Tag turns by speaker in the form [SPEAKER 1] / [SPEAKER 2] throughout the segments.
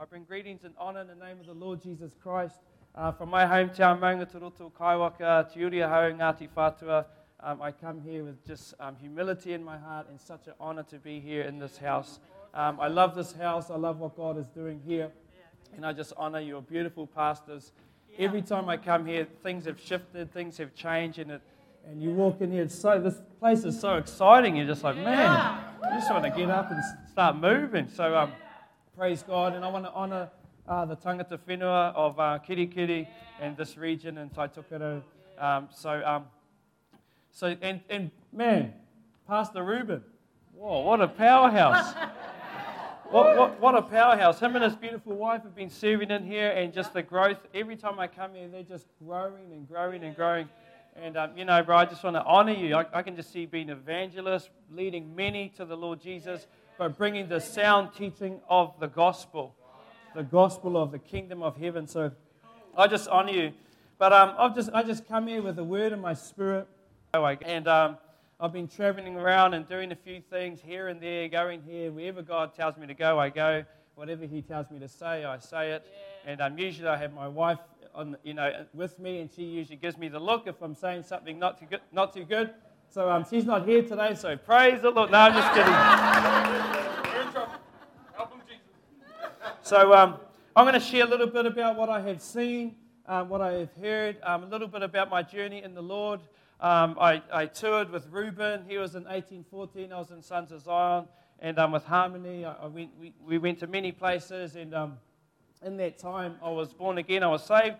[SPEAKER 1] I bring greetings and honor in the name of the Lord Jesus Christ. Uh, from my hometown, Maungaturoto, Kaiwaka, Te Uri o Hau, Ngāti um, I come here with just um, humility in my heart and such an honor to be here in this house. Um, I love this house. I love what God is doing here. And I just honor your beautiful pastors. Every time I come here, things have shifted, things have changed, and, it, and you walk in here, it's so, this place is so exciting. You're just like, man, you just want to get up and start moving. So, um, praise God. And I want to honor uh, the tangata whenua of uh, Kerikeri and this region in Tai Tokerau. Um, so, um, so and, and man, Pastor Ruben, whoa, what a powerhouse. What, what, what a powerhouse. Him and his beautiful wife have been serving in here, and just the growth. Every time I come here, they're just growing and growing and growing. And, um, you know, bro, I just want to honor you. I, I, can just see being evangelist, leading many to the Lord Jesus, but bringing the sound teaching of the gospel, the gospel of the kingdom of heaven. So I just honor you. But um, I've just, I just come here with a word in my spirit. And um, I've been traveling around and doing a few things here and there, going here. Wherever God tells me to go, I go. Whatever He tells me to say, I say it. And um, usually I have my wife on, you know, with me, and she usually gives me the look if I'm saying something not too good. Not too good. So um, she's not here today, so praise the Lord. No, I'm just kidding. so um, I'm going to share a little bit about what I have seen, um, what I have heard, um, a little bit about my journey in the Lord. Um, I, I, toured with Ruben. He was in 1814. I was in Sons of Zion. And um, with Harmony, I, I went, we, we, went to many places. And um, in that time, I was born again. I was saved.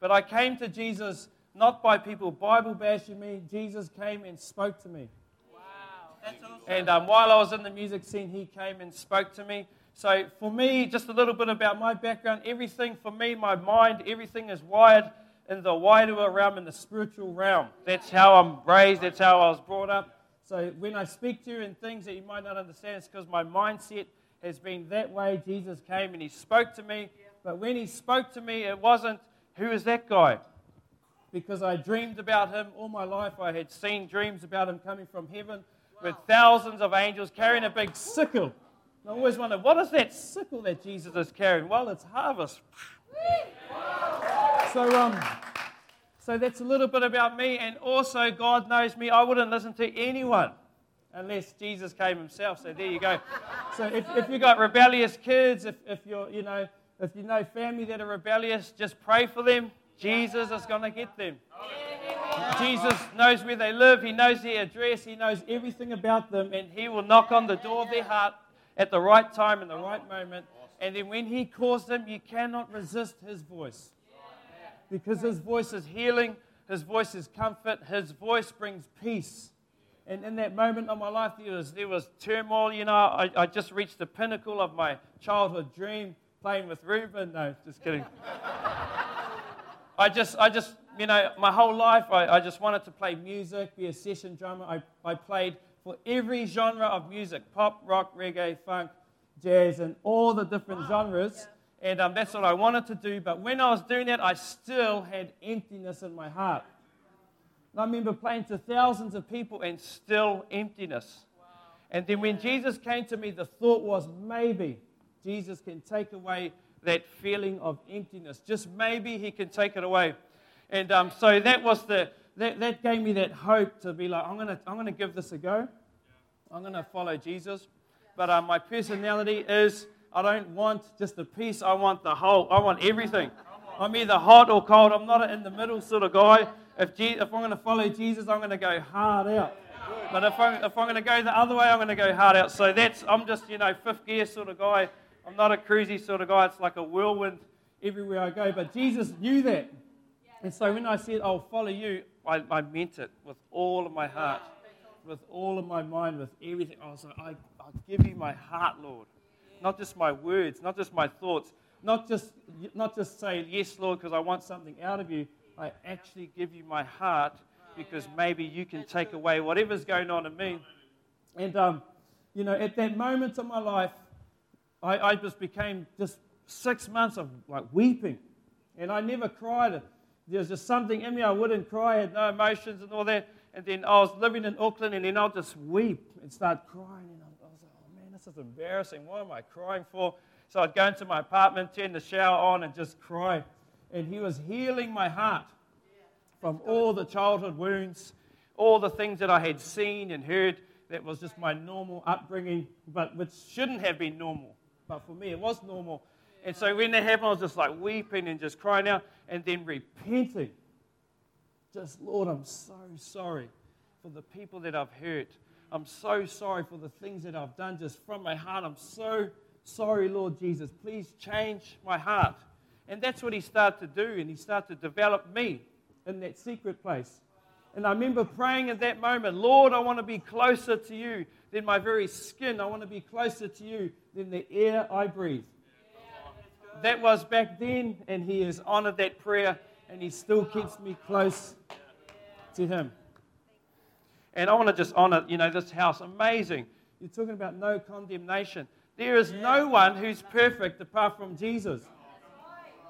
[SPEAKER 1] But I came to Jesus not by people Bible bashing me. Jesus came and spoke to me.
[SPEAKER 2] Wow, that's awesome.
[SPEAKER 1] And um, while I was in the music scene, he came and spoke to me. So for me, just a little bit about my background. Everything for me, my mind, everything is wired in the wider realm, in the spiritual realm. That's how I'm raised, that's how I was brought up. So when I speak to you in things that you might not understand, it's because my mindset has been that way. Jesus came and he spoke to me. But when he spoke to me, it wasn't, who is that guy? Because I dreamed about him all my life. I had seen dreams about him coming from heaven with thousands of angels carrying a big sickle. And I always wondered, what is that sickle that Jesus is carrying? Well, it's harvest. So, um, so that's a little bit about me. And also, God knows me. I wouldn't listen to anyone unless Jesus came himself. So there you go. So if, if you've got rebellious kids, if, if you're, you know, if you know family that are rebellious, just pray for them. Jesus is going to get them. Jesus knows where they live. He knows their address. He knows everything about them. And He will knock on the door of their heart at the right time, and the right moment. And then when He calls them, you cannot resist His voice because His voice is healing, His voice is comfort, His voice brings peace. And in that moment of my life, there was, there was turmoil. You know, I, I just reached the pinnacle of my childhood dream playing with Ruben. No, just kidding. I just, I just, you know, my whole life, I, I just wanted to play music, be a session drummer. I, I played for every genre of music pop, rock, reggae, funk, jazz, and all the different genres. And um, that's what I wanted to do. But when I was doing that, I still had emptiness in my heart. And I remember playing to thousands of people and still emptiness. Wow. And then when Jesus came to me, the thought was maybe Jesus can take away that feeling of emptiness. Just maybe he can take it away. And um, so that was the, that, that gave me that hope to be like, I'm to I'm to give this a go. I'm to follow Jesus. But um, my personality is I don't want just a piece. I want the whole. I want everything. I'm either hot or cold. I'm not an in the middle sort of guy. If, Je- if I'm going to follow Jesus, I'm going to go hard out. But if I'm, if I'm going to go the other way, I'm going to go hard out. So that's, I'm just, you know, fifth gear sort of guy. I'm not a cruisy sort of guy. It's like a whirlwind everywhere I go. But Jesus knew that. And so when I said, I'll follow you, I, I meant it with all of my heart, with all of my mind, with everything. I was like, I, I'll give you my heart, Lord not just my words, not just my thoughts, not just, not just say, Yes, Lord, because I want something out of you. I actually give you my heart because maybe you can take away whatever's going on in me. And, um, you know, at that moment of my life, I, I just became just six months of like weeping. And I never cried. There was just something in me I wouldn't cry, I had no emotions and all that. And then I was living in Auckland, and then I'll just weep and start crying. And I was like, oh man, this is embarrassing. What am I crying for? So I'd go into my apartment, turn the shower on, and just cry. And He was healing my heart from all the childhood wounds, all the things that I had seen and heard that was just my normal upbringing, but which shouldn't have been normal. But for me, it was normal. And so when that happened, I was just like weeping and just crying out and then repenting. Just, Lord, I'm so sorry for the people that I've hurt. I'm so sorry for the things that I've done just from my heart. I'm so sorry, Lord Jesus. Please change my heart. And that's what he started to do, and he started to develop me in that secret place. And I remember praying at that moment, Lord, I want to be closer to you than my very skin. I want to be closer to you than the air I breathe. That was back then, and he has honored that prayer, and he still keeps me close to him. And I want to just honor, you know, this house. Amazing. You're talking about no condemnation. There is no one who's perfect apart from Jesus.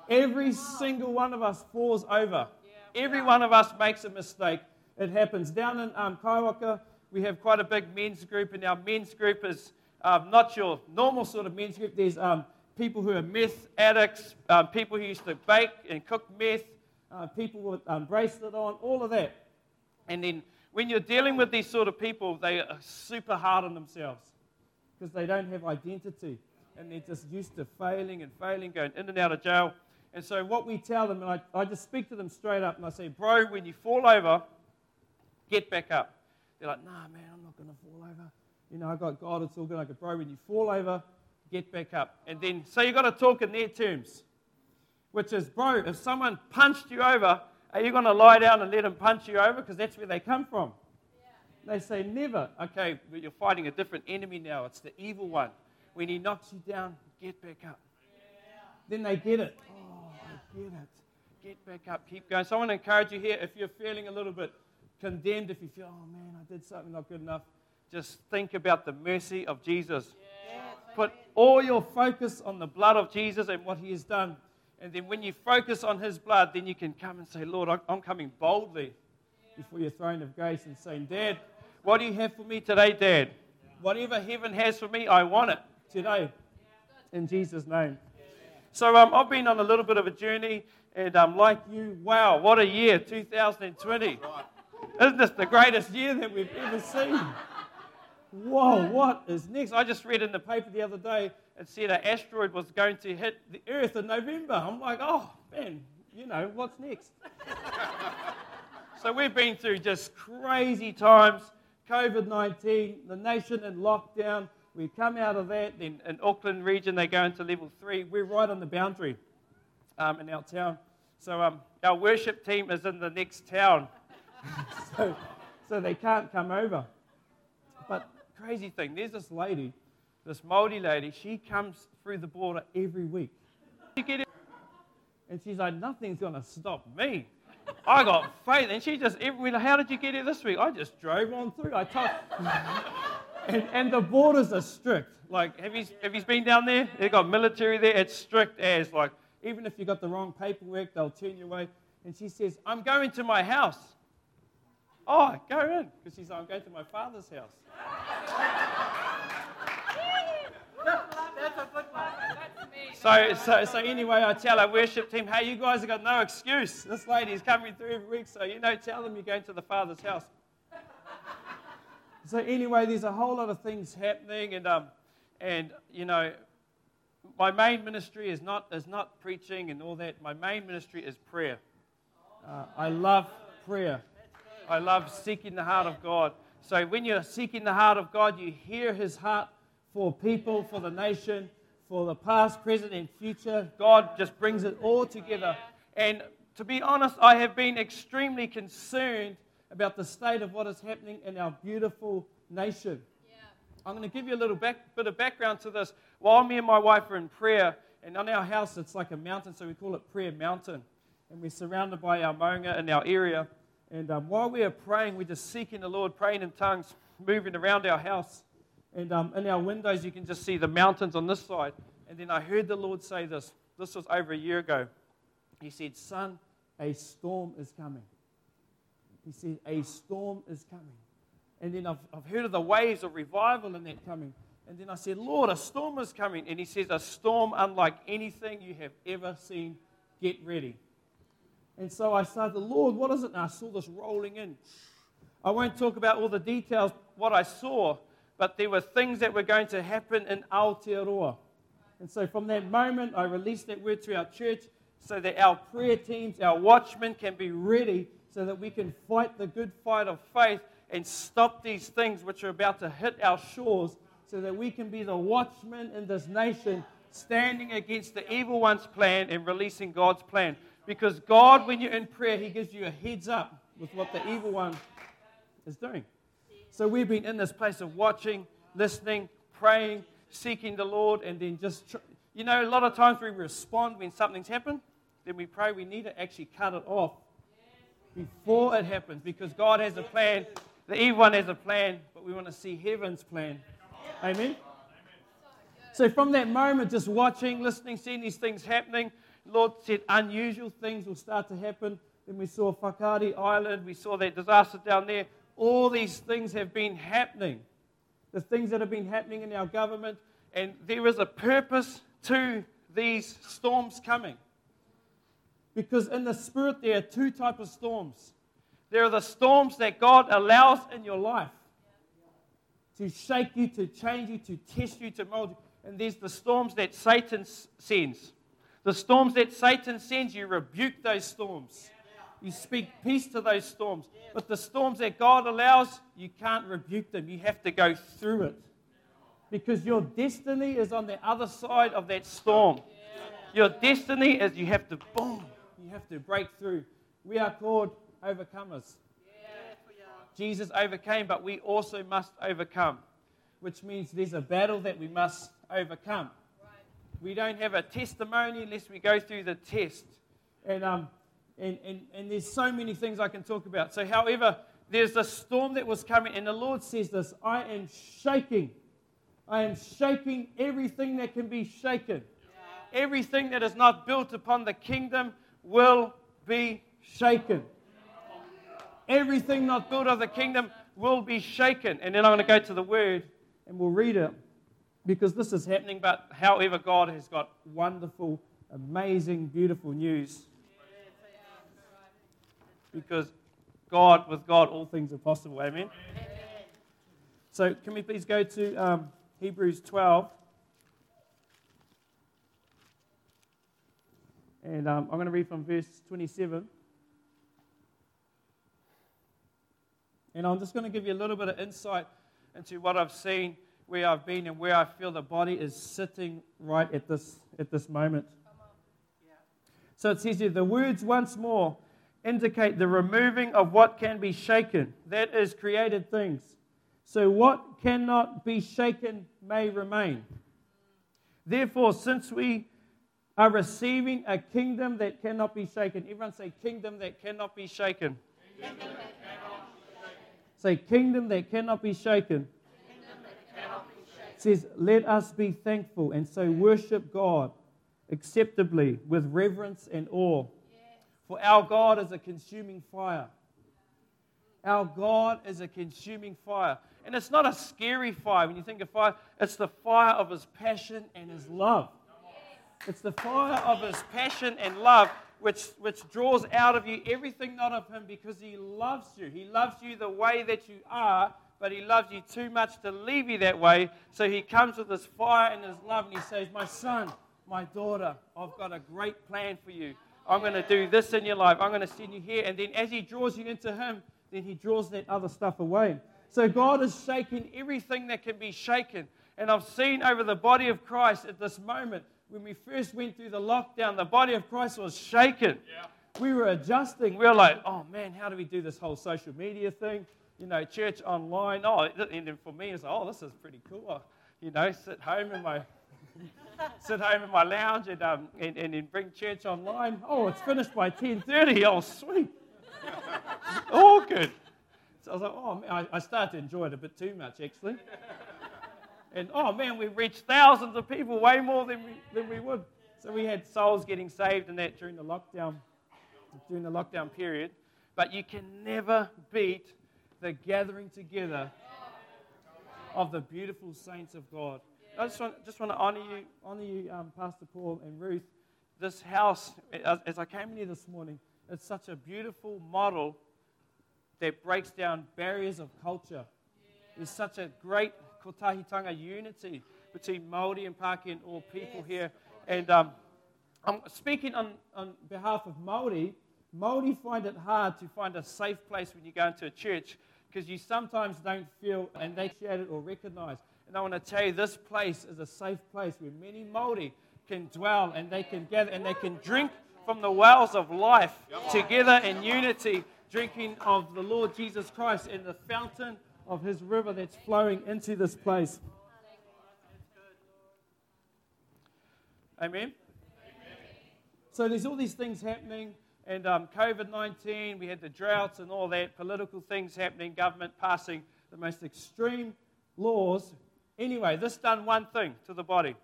[SPEAKER 1] Every single one of us falls over. Every one of us makes a mistake. It happens. Down in um, Kaiwaka, we have quite a big men's group, and our men's group is um, not your normal sort of men's group. There's um, people who are meth addicts, um, people who used to bake and cook meth, uh, people with um, bracelet on, all of that. And then when you're dealing with these sort of people, they are super hard on themselves because they don't have identity and they're just used to failing and failing, going in and out of jail. And so, what we tell them, and I, I just speak to them straight up and I say, Bro, when you fall over, get back up. They're like, Nah, man, I'm not going to fall over. You know, I've got God, it's all good. I go, Bro, when you fall over, get back up. And then, so you've got to talk in their terms, which is, Bro, if someone punched you over, are you going to lie down and let them punch you over? Because that's where they come from. They say, never. Okay, but you're fighting a different enemy now. It's the evil one. When he knocks you down, get back up. Yeah. Then they get it. Oh, I get it. Get back up. Keep going. So I want to encourage you here if you're feeling a little bit condemned, if you feel, oh man, I did something not good enough, just think about the mercy of Jesus. Yeah. Put all your focus on the blood of Jesus and what he has done. And then when you focus on his blood, then you can come and say, Lord, I'm coming boldly before your throne of grace and saying, Dad, what do you have for me today, Dad? Whatever heaven has for me, I want it today. In Jesus' name. So um, I've been on a little bit of a journey, and um, like you, wow, what a year, 2020. Isn't this the greatest year that we've ever seen? Whoa, what is next? I just read in the paper the other day, it said an asteroid was going to hit the Earth in November. I'm like, oh, man, you know, what's next? so we've been through just crazy times. COVID 19, the nation in lockdown. We come out of that. Then in Auckland region, they go into level three. We're right on the boundary um, in our town. So um, our worship team is in the next town. so, so they can't come over. But crazy thing, there's this lady, this Māori lady, she comes through the border every week. And she's like, nothing's going to stop me. I got faith. And she just, every, how did you get here this week? I just drove on through. I told, and, and the borders are strict. Like, have you, have you been down there? They've got military there. It's strict as, like, even if you got the wrong paperwork, they'll turn you away. And she says, I'm going to my house. Oh, go in. Because she's like, I'm going to my father's house. So, so, so anyway, I tell our worship team, hey, you guys have got no excuse. This lady's coming through every week, so you know, tell them you're going to the Father's house. so anyway, there's a whole lot of things happening, and um, and you know, my main ministry is not is not preaching and all that. My main ministry is prayer. Uh, I love prayer. I love seeking the heart of God. So when you're seeking the heart of God, you hear His heart for people, for the nation for the past, present, and future. God just brings it all together. And to be honest, I have been extremely concerned about the state of what is happening in our beautiful nation. Yeah. I'm going to give you a little back, bit of background to this. While me and my wife are in prayer, and on our house it's like a mountain, so we call it Prayer Mountain. And we're surrounded by our maunga in our area. And um, while we are praying, we're just seeking the Lord, praying in tongues, moving around our house. And um, in our windows, you can just see the mountains on this side. And then I heard the Lord say this. This was over a year ago. He said, Son, a storm is coming. He said, A storm is coming. And then I've, I've heard of the waves of revival in that coming. And then I said, Lord, a storm is coming. And he says, A storm unlike anything you have ever seen. Get ready. And so I started, the Lord, what is it? And I saw this rolling in. I won't talk about all the details, what I saw, but there were things that were going to happen in Aotearoa. And so from that moment, I released that word to our church so that our prayer teams, our watchmen can be ready so that we can fight the good fight of faith and stop these things which are about to hit our shores so that we can be the watchmen in this nation standing against the evil one's plan and releasing God's plan. Because God, when you're in prayer, He gives you a heads up with what the evil one is doing. So we've been in this place of watching, listening, praying, seeking the Lord, and then just, tr- you know, a lot of times we respond when something's happened, then we pray we need to actually cut it off before it happens because God has a plan. The evil one has a plan, but we want to see heaven's plan. Amen. So from that moment, just watching, listening, seeing these things happening, Lord said unusual things will start to happen. Then we saw Whakaari Island, we saw that disaster down there. All these things have been happening. The things that have been happening in our government, and there is a purpose to these storms coming. Because in the spirit, there are two types of storms. There are the storms that God allows in your life to shake you, to change you, to test you, to mold you. And there's the storms that Satan sends. The storms that Satan sends, you rebuke those storms. You speak peace to those storms. But the storms that God allows, you can't rebuke them. You have to go through it. Because your destiny is on the other side of that storm. Your destiny is you have to, boom, you have to break through. We are called overcomers. Jesus overcame, but we also must overcome, which means there's a battle that we must overcome. We don't have a testimony unless we go through the test. And um, and, and, and there's so many things I can talk about. So, however, there's a storm that was coming, and the Lord says this I am shaking. I am shaking everything that can be shaken. Yeah. Everything that is not built upon the kingdom will be shaken. Everything not built of the kingdom will be shaken. And then I'm going to go to the word and we'll read it because this is happening. But however, God has got wonderful, amazing, beautiful news because God, with God, all things are possible. Amen. Amen. So, can we please go to um, Hebrews 12? And um, I'm going to read from verse 27. And I'm just going to give you a little bit of insight into what I've seen, where I've been, and where I feel the body is sitting right at this, at this moment. So it says here, the words once more indicate the removing of what can be shaken, that is, created things. So what cannot be shaken may remain. Therefore, since we are receiving a kingdom that cannot be shaken, everyone say, kingdom that cannot be shaken. Kingdom cannot be shaken. Say, kingdom that cannot be shaken. Says, let us be thankful and so worship God acceptably with reverence and awe for our God is a consuming fire. Our God is a consuming fire. And it's not a scary fire. When you think of fire, it's the fire of his passion and his love. It's the fire of his passion and love which, which draws out of you everything not of him because he loves you. He loves you the way that you are, but he loves you too much to leave you that way. So he comes with his fire and his love and he says, My son, my daughter, I've got a great plan for you. I'm going to do this in your life. I'm going to send you here. And then as He draws you into Him, then He draws that other stuff away. So God is shaking everything that can be shaken. And I've seen over the body of Christ at this moment, when we first went through the lockdown, the body of Christ was shaken. Yeah. We were adjusting. We were like, oh man, how do we do this whole social media thing? You know, church online. Oh, and then for me, it's like, oh, this is pretty cool. You know, sit home in my sit home in my lounge and, um, and, and, and bring church online. Oh, it's finished by 10.30. Oh, sweet. oh, good. So I was like, oh, man, I, I started to enjoy it a bit too much, actually. And, oh, man, we've reached thousands of people, way more than we, than we would. So we had souls getting saved in that during the lockdown, during the lockdown period. But you can never beat the gathering together of the beautiful saints of God. I just want, just want to honor you, honor you, um, Pastor Paul and Ruth. This house, as, as I came in here this morning, it's such a beautiful model that breaks down barriers of culture. There's such a great kotahitanga unity between Māori and Pākehā and all people here. And um, I'm speaking on, on behalf of Māori. Māori find it hard to find a safe place when you go into a church because you sometimes don't feel and they share it or recognize. And I want to tell you, this place is a safe place where many Māori can dwell and they can gather and they can drink from the wells of life together in unity, drinking of the Lord Jesus Christ in the fountain of his river that's flowing into this place. Amen. So there's all these things happening, and um, COVID 19, we had the droughts and all that, political things happening, government passing the most extreme laws. Anyway, this done one thing to the body.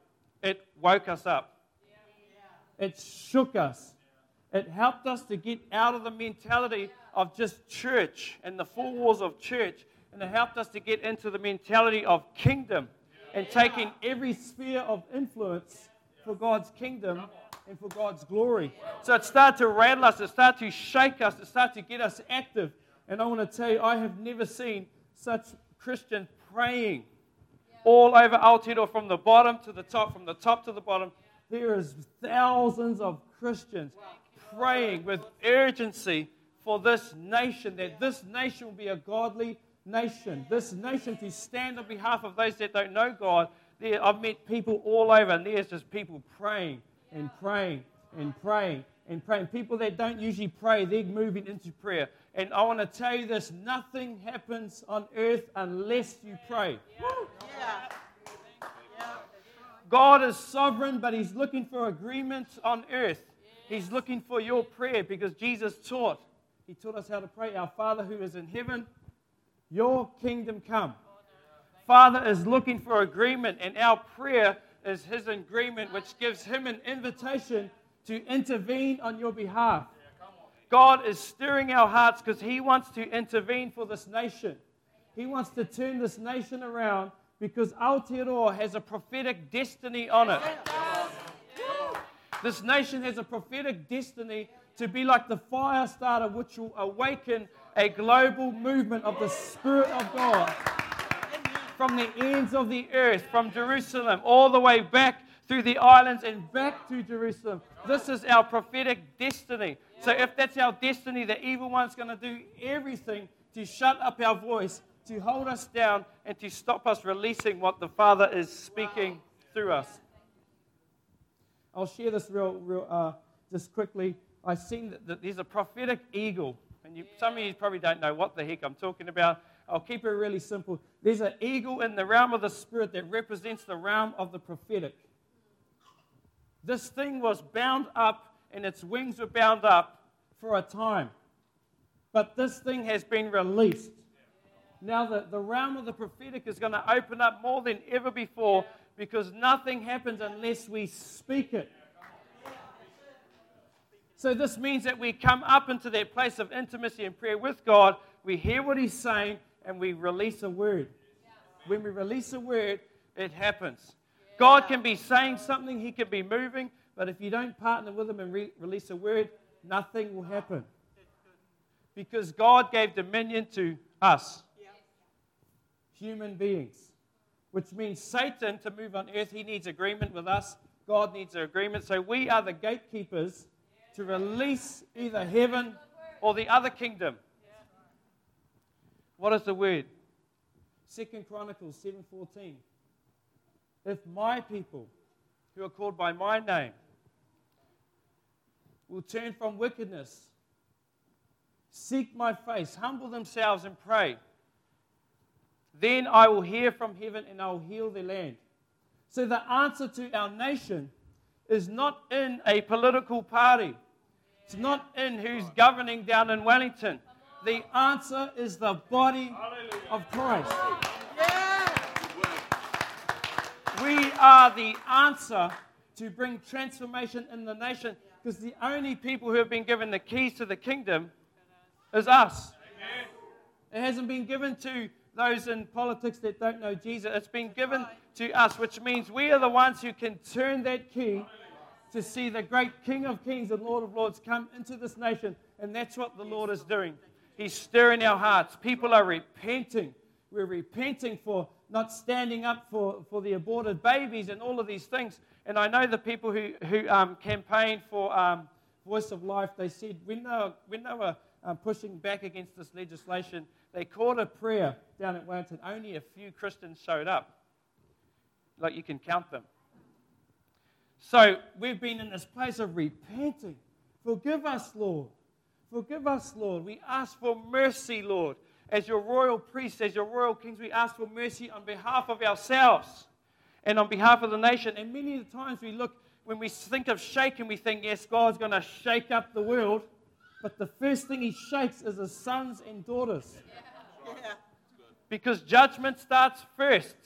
[SPEAKER 1] It woke us up, it shook us, it helped us to get out of the mentality of just church and the four walls of church, and it helped us to get into the mentality of kingdom and taking every sphere of influence for God's kingdom and for God's glory. So it started to rattle us, it started to shake us, it started to get us active. And I want to tell you, I have never seen such Christian praying all over Aotearoa from the bottom to the top, from the top to the bottom. There is thousands of Christians praying with urgency for this nation, that this nation will be a godly nation. This nation to stand on behalf of those that don't know God. There, I've met people all over, and there's just people praying and praying and praying and praying. People that don't usually pray, they're moving into prayer. And I want to tell you this nothing happens on earth unless you pray. God is sovereign, but He's looking for agreement on earth. He's looking for your prayer because Jesus taught. He taught us how to pray. Our Father who is in heaven, your kingdom come. Oh, Father is looking for agreement, and our prayer is his agreement, which gives him an invitation to intervene on your behalf. God is stirring our hearts because he wants to intervene for this nation. He wants to turn this nation around because Aotearoa has a prophetic destiny on it. This nation has a prophetic destiny to be like the fire starter, which will awaken a global movement of the Spirit of God from the ends of the earth, from Jerusalem, all the way back through the islands and back to Jerusalem. This is our prophetic destiny. So, if that's our destiny, the evil one's going to do everything to shut up our voice, to hold us down, and to stop us releasing what the Father is speaking through us. I'll share this real, real uh, just quickly. I've seen that, that there's a prophetic eagle, and you, some of you probably don't know what the heck I'm talking about. I'll keep it really simple. There's an eagle in the realm of the spirit that represents the realm of the prophetic. This thing was bound up and its wings were bound up for a time. But this thing has been released. Now, the, the realm of the prophetic is going to open up more than ever before because nothing happens unless we speak it. So, this means that we come up into that place of intimacy and prayer with God. We hear what He's saying, and we release a word. When we release a word, it happens. God can be saying something, He can be moving, but if you don't partner with Him and re- release a word, nothing will happen. Because God gave dominion to us, human beings, which means Satan to move on earth, he needs agreement with us. God needs an agreement. So we are the gatekeepers to release either heaven or the other kingdom. What is the word? Second Chronicles 7:14. If my people who are called by my name will turn from wickedness, seek my face, humble themselves and pray, then I will hear from heaven and I will heal their land. So the answer to our nation is not in a political party. It's not in who's governing down in Wellington. The answer is the body of Christ. We are the answer to bring transformation in the nation because the only people who have been given the keys to the kingdom is us. It hasn't been given to those in politics that don't know Jesus. It's been given to us, which means we are the ones who can turn that key to see the great King of Kings and Lord of Lords come into this nation. And that's what the Lord is doing. He's stirring our hearts. People are repenting. We're repenting for not standing up for, for the aborted babies and all of these things. And I know the people who, who um, campaigned for um, Voice of Life, they said when they were, when they were um, pushing back against this legislation, they called a prayer down at Wellington. Only a few Christians showed up. Like you can count them. So we've been in this place of repenting. Forgive us, Lord. Forgive us, Lord. We ask for mercy, Lord. As your royal priests, as your royal kings, we ask for mercy on behalf of ourselves and on behalf of the nation. And many of the times we look, when we think of shaking, we think, yes, God's going to shake up the world. But the first thing he shakes is his sons and daughters. Yeah. Because judgment starts first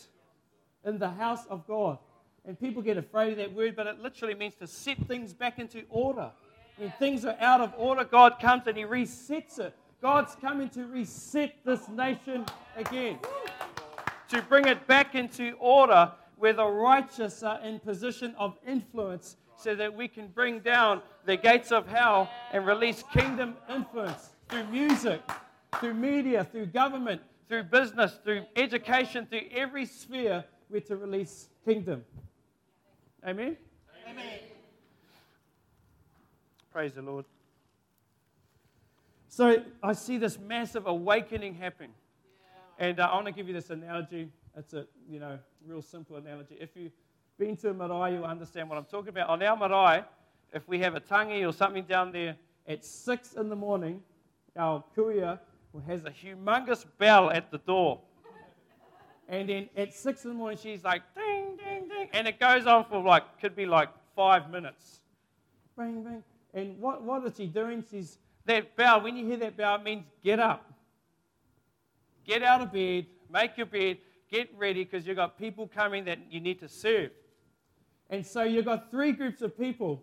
[SPEAKER 1] in the house of God. And people get afraid of that word, but it literally means to set things back into order. When things are out of order, God comes and He resets it. God's coming to reset this nation again, to bring it back into order where the righteous are in position of influence so that we can bring down the gates of hell and release kingdom influence through music, through media, through government, through business, through education, through every sphere, we're to release kingdom. Amen? Amen. Praise the Lord. So I see this massive awakening happening. And uh, I want to give you this analogy. It's a you know real simple analogy. If you've been to marae, you'll understand what I'm talking about. On our marae, if we have a tangi or something down there at six in the morning, our kuia has a humongous bell at the door. And then at six in the morning, she's like, ding, ding, ding. And it goes on for like, could be like five minutes. Bang, bang. And what, what is he doing? She's, that bell, when you hear that bell, it means get up. Get out of bed, make your bed, get ready, because you've got people coming that you need to serve. And so you've got three groups of people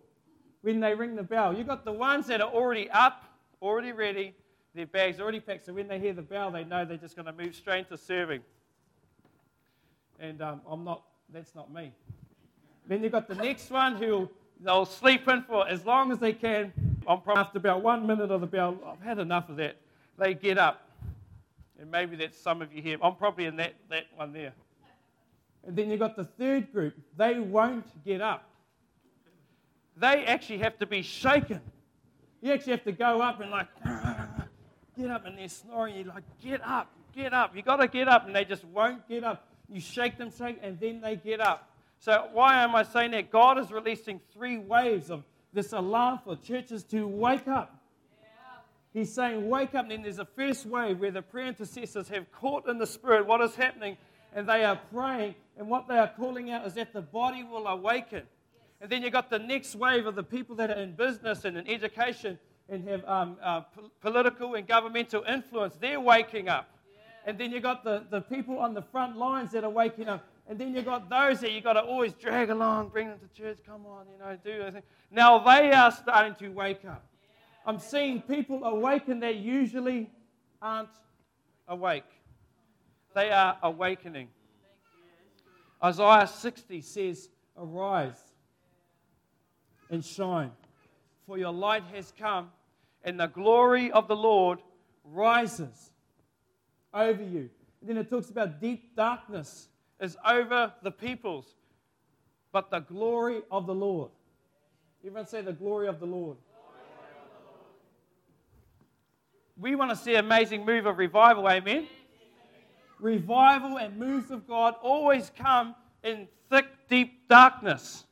[SPEAKER 1] when they ring the bell. You've got the ones that are already up, already ready, their bags already packed, so when they hear the bell, they know they're just going to move straight into serving and um, I'm not, that's not me. Then you've got the next one who they'll sleep in for as long as they can. After about one minute of the bell, I've had enough of that. They get up. And maybe that's some of you here. I'm probably in that, that one there. And then you've got the third group. They won't get up. They actually have to be shaken. You actually have to go up and like, get up and they're snoring. You're like, get up, get up. You've got to get up. And they just won't get up. You shake them, shake, and then they get up. So, why am I saying that? God is releasing three waves of this alarm for churches to wake up. He's saying, Wake up. And then there's a first wave where the prayer intercessors have caught in the spirit what is happening, and they are praying. And what they are calling out is that the body will awaken. And then you've got the next wave of the people that are in business and in education and have um, uh, political and governmental influence. They're waking up. And then you've got the, the people on the front lines that are waking up. And then you've got those that you've got to always drag along, bring them to church, come on, you know, do this. Now they are starting to wake up. I'm seeing people awaken that usually aren't awake. They are awakening. Isaiah 60 says, Arise and shine, for your light has come, and the glory of the Lord rises over you. And then it talks about deep darkness is over the peoples, but the glory of the Lord. Everyone say the glory of the Lord. We want to see amazing move of revival, amen? Revival and moves of God always come in thick, deep darkness.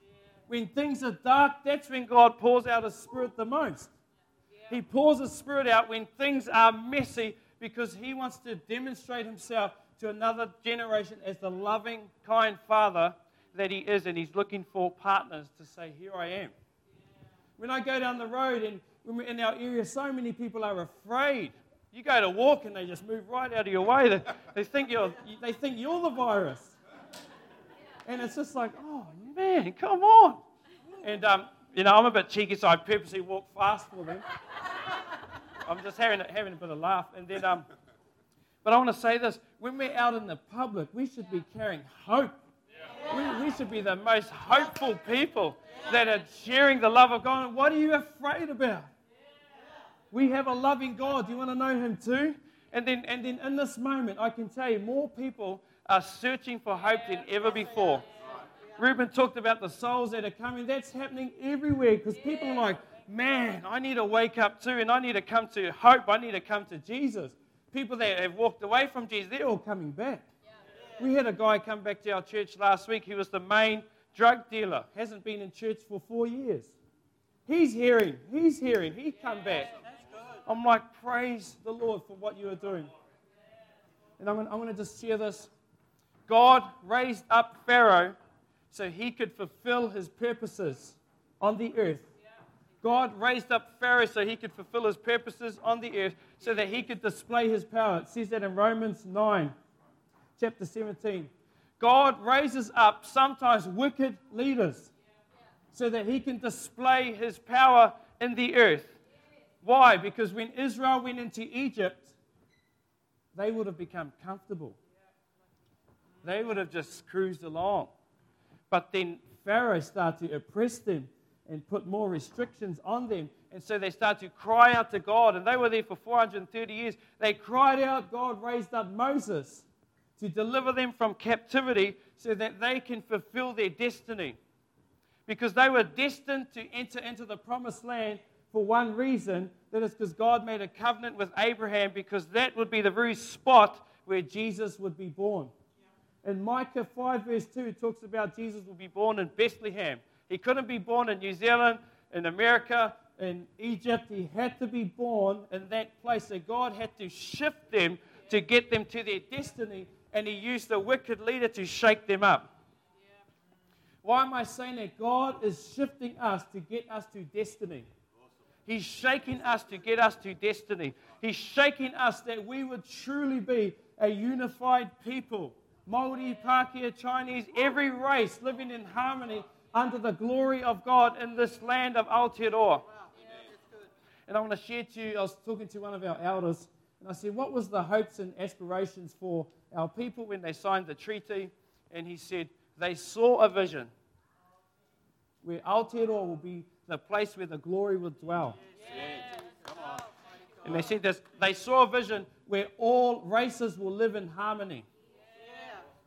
[SPEAKER 1] When things are dark, that's when God pours out His Spirit the most. He pours His Spirit out when things are messy because he wants to demonstrate himself to another generation as the loving, kind father that he is, and he's looking for partners to say, Here I am. When I go down the road and when we're in our area, so many people are afraid. You go to walk and they just move right out of your way. They, they, think, you're, they think you're the virus. And it's just like, oh, man, come on. And, um, you know, I'm a bit cheeky, so I purposely walk fast for them. I'm just having, having a bit of laugh. And then um, But I want to say this when we're out in the public, we should be carrying hope. We, we should be the most hopeful people that are sharing the love of God. What are you afraid about? We have a loving God. Do you want to know Him too? And then, and then in this moment, I can tell you more people are searching for hope than ever before. Ruben talked about the souls that are coming. That's happening everywhere because people are like, man, I need to wake up too, and I need to come to hope. I need to come to Jesus. People that have walked away from Jesus, they're all coming back. We had a guy come back to our church last week. He was the main drug dealer, hasn't been in church for four years. He's hearing, he's hearing, he come back. I'm like, praise the Lord for what you are doing. And I'm going, I'm going to just share this. God raised up Pharaoh so he could fulfill his purposes on the earth. God raised up Pharaoh so he could fulfill his purposes on the earth, so that he could display his power. It says that in Romans 9, chapter 17. God raises up sometimes wicked leaders so that he can display his power in the earth. Why? Because when Israel went into Egypt, they would have become comfortable. They would have just cruised along. But then Pharaoh started to oppress them and put more restrictions on them. And so they start to cry out to God. And they were there for 430 years. They cried out. God raised up Moses to deliver them from captivity so that they can fulfill their destiny. Because they were destined to enter into the promised land for one reason that is because God made a covenant with Abraham, because that would be the very spot where Jesus would be born. In Micah 5, verse 2, talks about Jesus will be born in Bethlehem. He couldn't be born in New Zealand, in America, in Egypt. He had to be born in that place. So God had to shift them to get them to their destiny, and He used a wicked leader to shake them up. Why am I saying that? God is shifting us to get us to destiny. He's shaking us to get us to destiny. He's shaking us that we would truly be a unified people. Maori, Pākehā, Chinese, every race living in harmony under the glory of God in this land of Aotearoa. And I want to share to you, I was talking to one of our elders, and I said, What was the hopes and aspirations for our people when they signed the treaty? And he said, They saw a vision where Aotearoa will be the place where the glory will dwell. And they said this, they saw a vision where all races will live in harmony.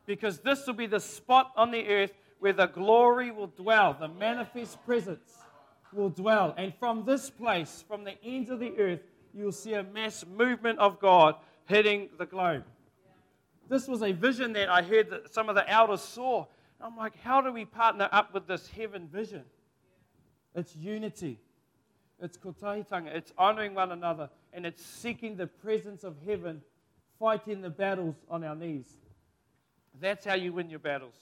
[SPEAKER 1] Because this will be the spot on the earth where the glory will dwell, the manifest presence will dwell. And from this place, from the ends of the earth, you'll see a mass movement of God hitting the globe. This was a vision that I heard that some of the elders saw. I'm like, how do we partner up with this heaven vision? It's unity, it's kotahitanga, it's honoring one another, and it's seeking the presence of heaven, fighting the battles on our knees. That's how you win your battles.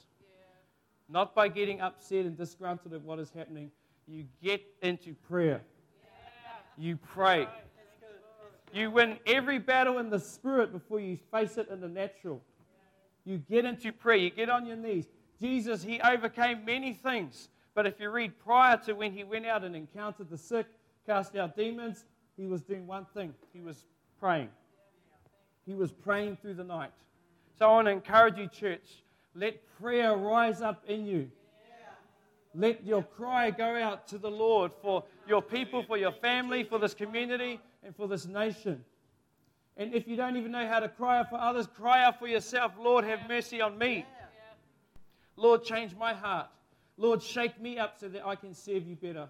[SPEAKER 1] Not by getting upset and disgruntled at what is happening. You get into prayer. You pray. You win every battle in the spirit before you face it in the natural. You get into prayer. You get on your knees. Jesus, he overcame many things. But if you read prior to when he went out and encountered the sick, cast out demons, he was doing one thing. He was praying. He was praying through the night. So I want to encourage you, church, let prayer rise up in you. Let your cry go out to the Lord for your people, for your family, for this community, and for this nation. And if you don't even know how to cry out for others, cry out for yourself. Lord, have mercy on me. Lord, change my heart. Lord, shake me up so that I can serve you better.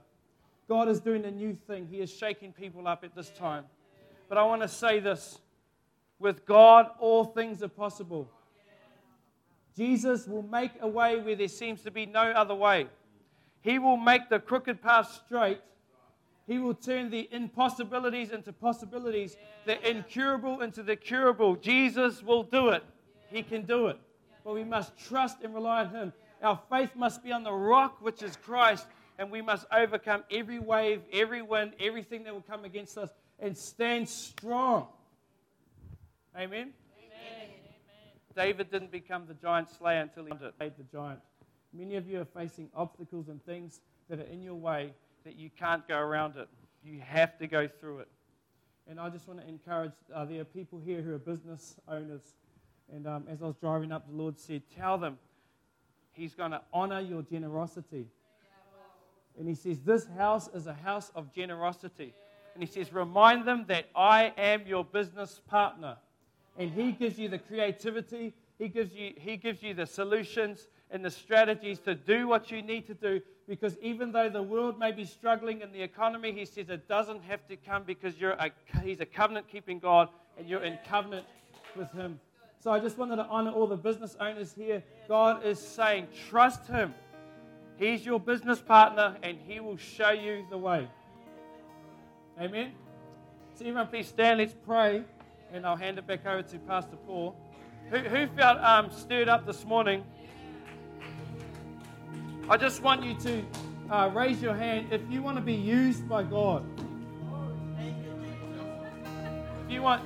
[SPEAKER 1] God is doing a new thing. He is shaking people up at this time. But I want to say this with God, all things are possible. Jesus will make a way where there seems to be no other way. He will make the crooked path straight. He will turn the impossibilities into possibilities, the incurable into the curable. Jesus will do it. He can do it. But we must trust and rely on Him. Our faith must be on the rock, which is Christ, and we must overcome every wave, every wind, everything that will come against us, and stand strong. Amen. David didn't become the giant slayer until he made the giant. Many of you are facing obstacles and things that are in your way that you can't go around it. You have to go through it. And I just want to encourage uh, there are people here who are business owners. And um, as I was driving up, the Lord said, Tell them He's going to honor your generosity. And He says, This house is a house of generosity. And He says, Remind them that I am your business partner. And He gives you the creativity, He gives you, he gives you the solutions and the strategies to do what you need to do. Because even though the world may be struggling in the economy, He says it doesn't have to come because you're a, He's a covenant keeping God and you're in covenant with Him. So I just wanted to honor all the business owners here. God is saying, trust Him. He's your business partner and He will show you the way. Amen. So, everyone, please stand. Let's pray. And I'll hand it back over to Pastor Paul. Who, who felt um, stirred up this morning? I just want you to uh, raise your hand if you want to be used by God. If you want,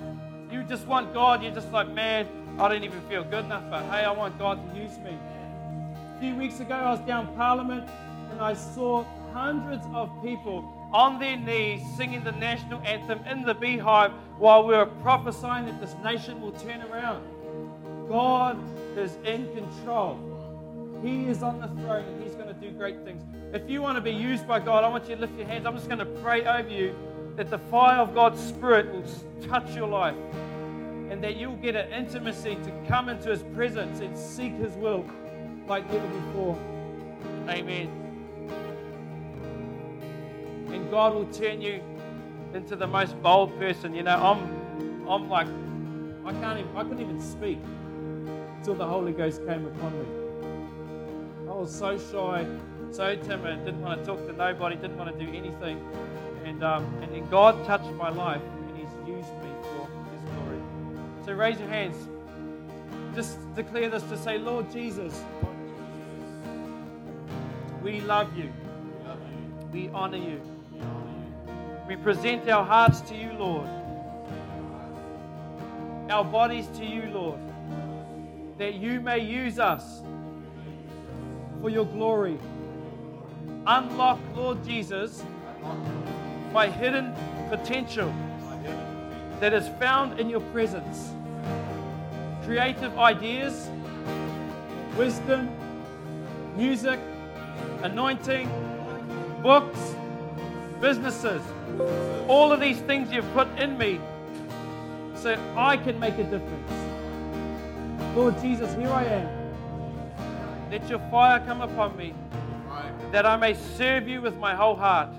[SPEAKER 1] you just want God, you're just like, man, I don't even feel good enough, but hey, I want God to use me. A few weeks ago, I was down Parliament and I saw hundreds of people on their knees singing the national anthem in the beehive while we were prophesying that this nation will turn around. God is in control. He is on the throne and He's going to do great things. If you want to be used by God, I want you to lift your hands. I'm just going to pray over you that the fire of God's Spirit will touch your life and that you'll get an intimacy to come into His presence and seek His will like never before. Amen. And God will turn you into the most bold person. You know, I'm, I'm like, I can't even, I couldn't even speak until the Holy Ghost came upon me. I was so shy, so timid, didn't want to talk to nobody, didn't want to do anything. And, um, and then God touched my life and He's used me for His glory. so raise your hands. Just declare this to say, Lord Jesus, we love you. We honor you. We present our hearts to you, Lord. Our bodies to you, Lord. That you may use us for your glory. Unlock, Lord Jesus, my hidden potential that is found in your presence. Creative ideas, wisdom, music, anointing, books, businesses. All of these things you've put in me so I can make a difference. Lord Jesus, here I am. Let your fire come upon me that I may serve you with my whole heart.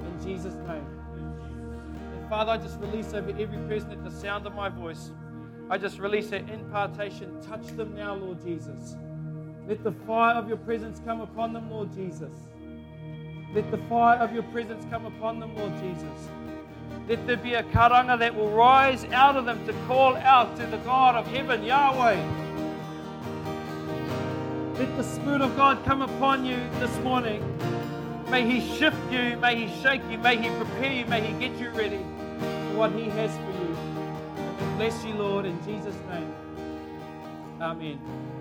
[SPEAKER 1] In Jesus' name. And Father, I just release over every person at the sound of my voice. I just release that impartation. Touch them now, Lord Jesus. Let the fire of your presence come upon them, Lord Jesus. Let the fire of your presence come upon them, Lord Jesus. Let there be a karanga that will rise out of them to call out to the God of heaven, Yahweh. Let the Spirit of God come upon you this morning. May He shift you, may He shake you, may He prepare you, may He get you ready for what He has for you. bless you, Lord, in Jesus' name. Amen.